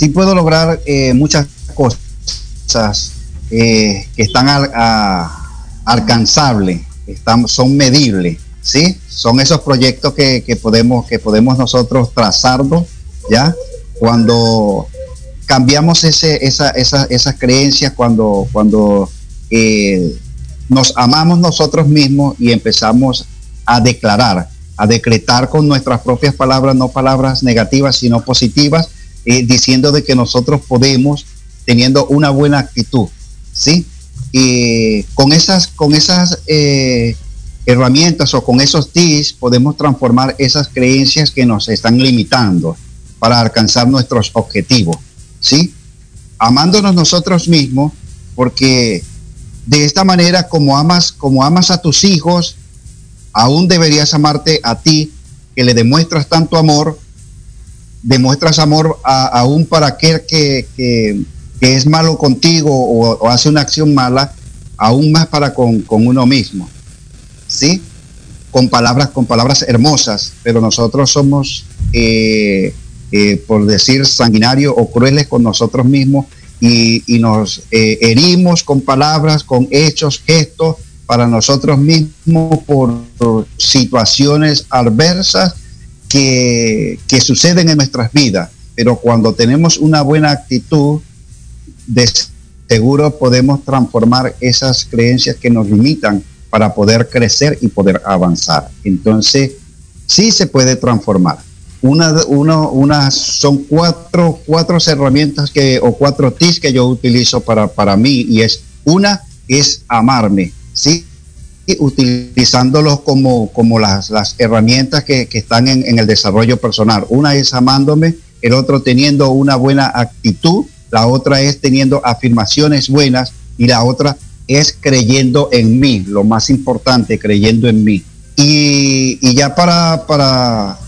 sí puedo lograr eh, muchas cosas eh, que están alcanzables, están, son medibles, ¿sí? Son esos proyectos que, podemos, que podemos nosotros trazarlo, ¿ya? Cuando cambiamos ese, esa, esas creencias, cuando, cuando eh, nos amamos nosotros mismos y empezamos a declarar, a decretar con nuestras propias palabras, no palabras negativas, sino positivas, eh, diciendo de que nosotros podemos, teniendo una buena actitud, ¿sí? Y con esas, con esas eh, herramientas o con esos tips podemos transformar esas creencias que nos están limitando para alcanzar nuestros objetivos, ¿sí? Amándonos nosotros mismos, porque de esta manera, como amas, como amas a tus hijos, aún deberías amarte a ti, que le demuestras tanto amor, demuestras amor aún para aquel que, es malo contigo o, hace una acción mala, aún más para con, uno mismo. ¿Sí? Con palabras, con palabras hermosas, pero nosotros somos, eh, eh, por decir, sanguinarios o crueles con nosotros mismos y, nos eh, herimos con palabras, con hechos, gestos para nosotros mismos por situaciones adversas que, suceden en nuestras vidas, pero cuando tenemos una buena actitud, de seguro podemos transformar esas creencias que nos limitan para poder crecer y poder avanzar. Entonces, sí se puede transformar. Una, una, son cuatro, cuatro herramientas que, o cuatro tips que yo utilizo para, para mí y es una es amarme, ¿sí? utilizándolos como, como las, las herramientas que, están en, el desarrollo personal. Una es amándome, el otro teniendo una buena actitud, la otra es teniendo afirmaciones buenas y la otra es creyendo en mí, lo más importante, creyendo en mí. Y, ya para, para,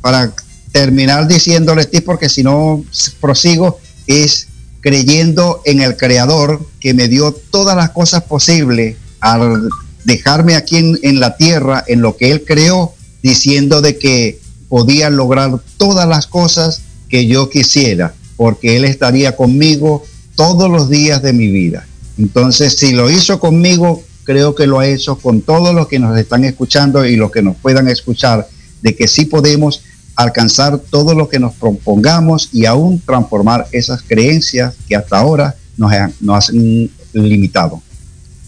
para terminar diciéndoles, porque si no prosigo, es creyendo en el Creador que me dio todas las cosas posibles al dejarme aquí en, la tierra, en lo que Él creó, diciendo de que podía lograr todas las cosas que yo quisiera, porque Él estaría conmigo todos los días de mi vida. Entonces, si lo hizo conmigo, creo que lo ha hecho con todos los que nos están escuchando y los que nos puedan escuchar, de que sí podemos alcanzar todo lo que nos propongamos y aún transformar esas creencias que hasta ahora nos, nos han limitado.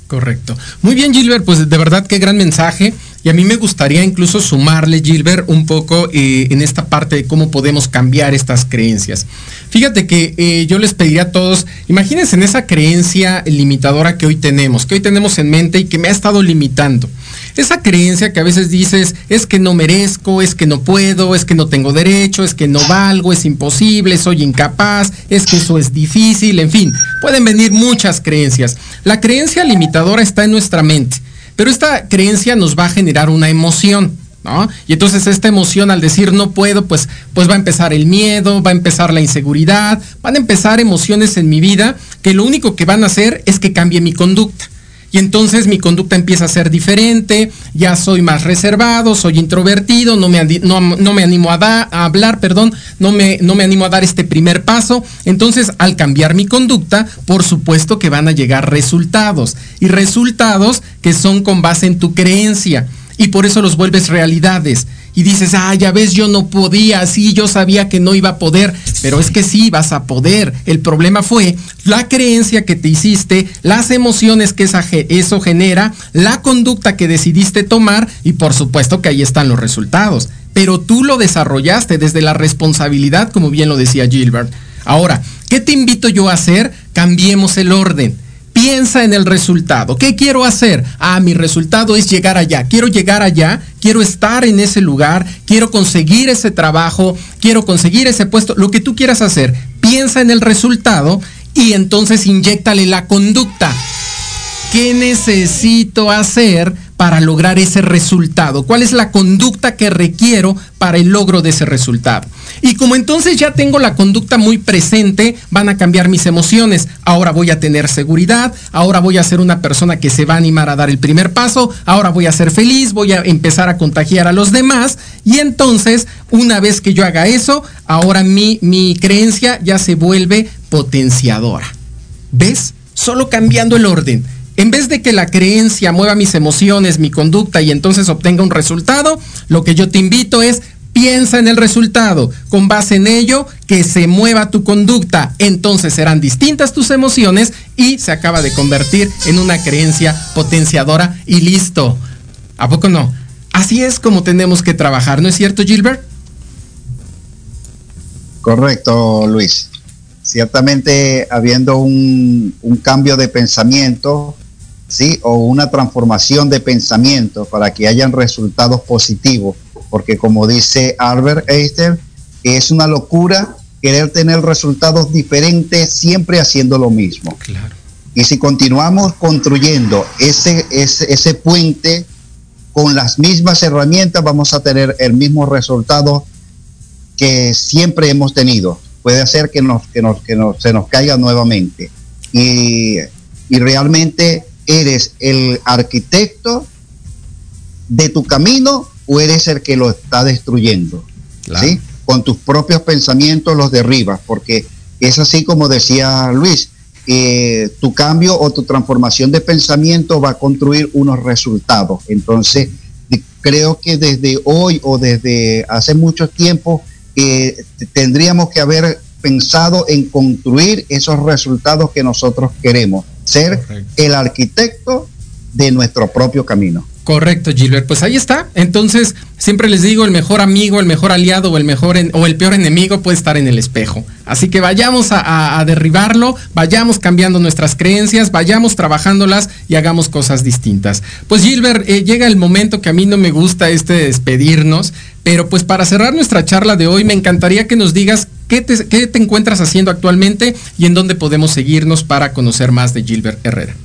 Correcto. Muy bien, Gilbert, pues de verdad qué gran mensaje. Y a mí me gustaría incluso sumarle, Gilbert, un poco eh, en esta parte de cómo podemos cambiar estas creencias. Fíjate que eh, yo les pediría a todos, imagínense en esa creencia limitadora que hoy tenemos, que hoy tenemos en mente y que me ha estado limitando. Esa creencia que a veces dices, es que no merezco, es que no puedo, es que no tengo derecho, es que no valgo, es imposible, soy incapaz, es que eso es difícil, en fin, pueden venir muchas creencias. La creencia limitadora está en nuestra mente, pero esta creencia nos va a generar una emoción. ¿No? Y entonces esta emoción al decir no puedo, pues, pues va a empezar el miedo, va a empezar la inseguridad, van a empezar emociones en mi vida que lo único que van a hacer es que cambie mi conducta. Y entonces mi conducta empieza a ser diferente, ya soy más reservado, soy introvertido, no me, no, me animo a, a, hablar, perdón, no me, no me animo a dar este primer paso. Entonces, al cambiar mi conducta, por supuesto que van a llegar resultados. Y resultados que son con base en tu creencia. Y por eso los vuelves realidades. Y dices, ah, ya ves, yo no podía, sí, yo sabía que no iba a poder, pero es que sí, vas a poder. El problema fue la creencia que te hiciste, las emociones que eso genera, la conducta que decidiste tomar y por supuesto que ahí están los resultados. Pero tú lo desarrollaste desde la responsabilidad, como bien lo decía Gilbert. Ahora, ¿qué te invito yo a hacer? Cambiemos el orden piensa en el resultado. ¿Qué quiero hacer? Ah, mi resultado es llegar allá. Quiero llegar allá, quiero estar en ese lugar, quiero conseguir ese trabajo, quiero conseguir ese puesto, lo que tú quieras hacer. Piensa en el resultado y entonces inyectale la conducta. ¿Qué necesito hacer para lograr ese resultado? ¿Cuál es la conducta que requiero para el logro de ese resultado? Y como entonces ya tengo la conducta muy presente, van a cambiar mis emociones. Ahora voy a tener seguridad, ahora voy a ser una persona que se va a animar a dar el primer paso, ahora voy a ser feliz, voy a empezar a contagiar a los demás. Y entonces, una vez que yo haga eso, ahora mi, mi creencia ya se vuelve potenciadora. ¿Ves? Solo cambiando el orden en vez de que la creencia mueva mis emociones, mi conducta y entonces obtenga un resultado, lo que yo te invito es piensa en el resultado. Con base en ello, que se mueva tu conducta. Entonces serán distintas tus emociones y se acaba de convertir en una creencia potenciadora y listo. ¿A poco no? Así es como tenemos que trabajar, ¿no es cierto, Gilbert? Correcto, Luis. Ciertamente, habiendo un, cambio de pensamiento, ¿sí? O una transformación de pensamiento para que hayan resultados positivos, porque como dice Albert Einstein, es una locura querer tener resultados diferentes siempre haciendo lo mismo. Claro. Y si continuamos construyendo ese, ese, ese puente con las mismas herramientas, vamos a tener el mismo resultado que siempre hemos tenido. Puede ser que, nos, que, nos, que nos, se nos caiga nuevamente. Y, y realmente ¿Eres el arquitecto de tu camino o eres el que lo está destruyendo? ¿sí? Con tus propios pensamientos los derribas, porque es así como decía Luis, eh, tu cambio o tu transformación de pensamiento va a construir unos resultados. Entonces, creo que desde hoy o desde hace mucho tiempo eh, tendríamos que haber pensado en construir esos resultados que nosotros queremos ser el arquitecto de nuestro propio camino. Correcto, Gilbert. Pues ahí está. Entonces, siempre les digo, el mejor amigo, el mejor aliado o el mejor o el peor enemigo puede estar en el espejo. Así que vayamos a, derribarlo, vayamos cambiando nuestras creencias, vayamos trabajándolas y hagamos cosas distintas. Pues Gilbert, eh, llega el momento que a mí no me gusta este despedirnos, pero pues para cerrar nuestra charla de hoy, me encantaría que nos digas qué te, encuentras haciendo actualmente y en dónde podemos seguirnos para conocer más de Gilbert Herrera.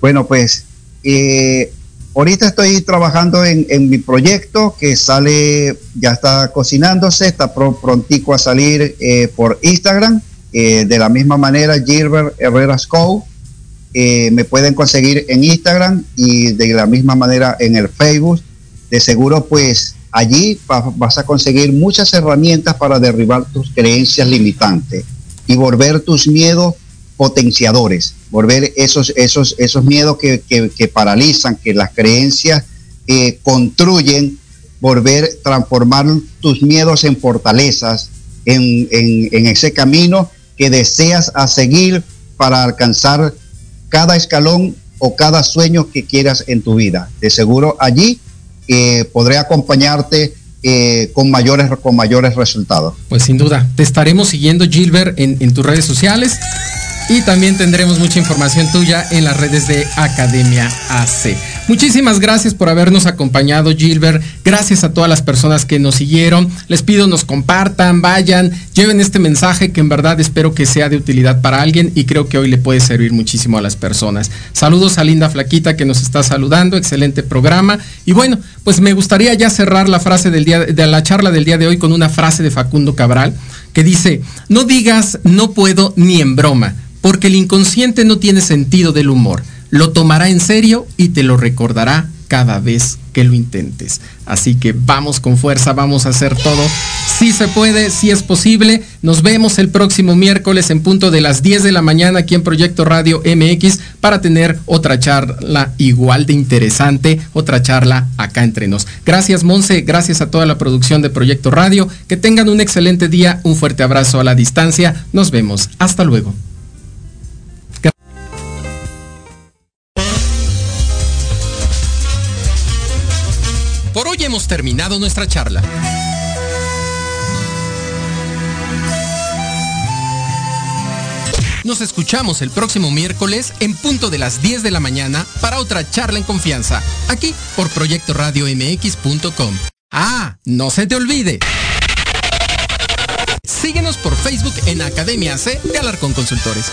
Bueno, pues eh, ahorita estoy trabajando en, mi proyecto que sale, ya está cocinándose, está prontico a salir eh, por Instagram. Eh, de la misma manera, Gilbert Herrera Co. me pueden conseguir en Instagram y de la misma manera en el Facebook. De seguro, pues allí vas a conseguir muchas herramientas para derribar tus creencias limitantes y volver tus miedos potenciadores, volver esos, esos, esos miedos que, paralizan, que las creencias eh, construyen, volver, transformar tus miedos en fortalezas, en, ese camino que deseas a seguir para alcanzar cada escalón o cada sueño que quieras en tu vida. De seguro allí eh, podré acompañarte eh, con, mayores, con mayores resultados. Pues sin duda, te estaremos siguiendo Gilbert en, en tus redes sociales y también tendremos mucha información tuya en las redes de Academia AC. Muchísimas gracias por habernos acompañado, Gilbert. Gracias a todas las personas que nos siguieron. Les pido nos compartan, vayan, lleven este mensaje que en verdad espero que sea de utilidad para alguien y creo que hoy le puede servir muchísimo a las personas. Saludos a Linda Flaquita que nos está saludando, excelente programa. Y bueno, pues me gustaría ya cerrar la frase del día de la charla del día de hoy con una frase de Facundo Cabral que dice: "No digas no puedo ni en broma." porque el inconsciente no tiene sentido del humor. Lo tomará en serio y te lo recordará cada vez que lo intentes. Así que vamos con fuerza, vamos a hacer todo. Si se puede, si es posible. Nos vemos el próximo miércoles en punto de las 10 de la mañana aquí en Proyecto Radio MX para tener otra charla igual de interesante, otra charla acá entre nos. Gracias Monse, gracias a toda la producción de Proyecto Radio. Que tengan un excelente día, un fuerte abrazo a la distancia. Nos vemos. Hasta luego. Por hoy hemos terminado nuestra charla. Nos escuchamos el próximo miércoles en punto de las 10 de la mañana para otra charla en confianza, aquí por proyectoradiomx.com. Ah, no se te olvide. Síguenos por Facebook en Academia C Galar con Consultores.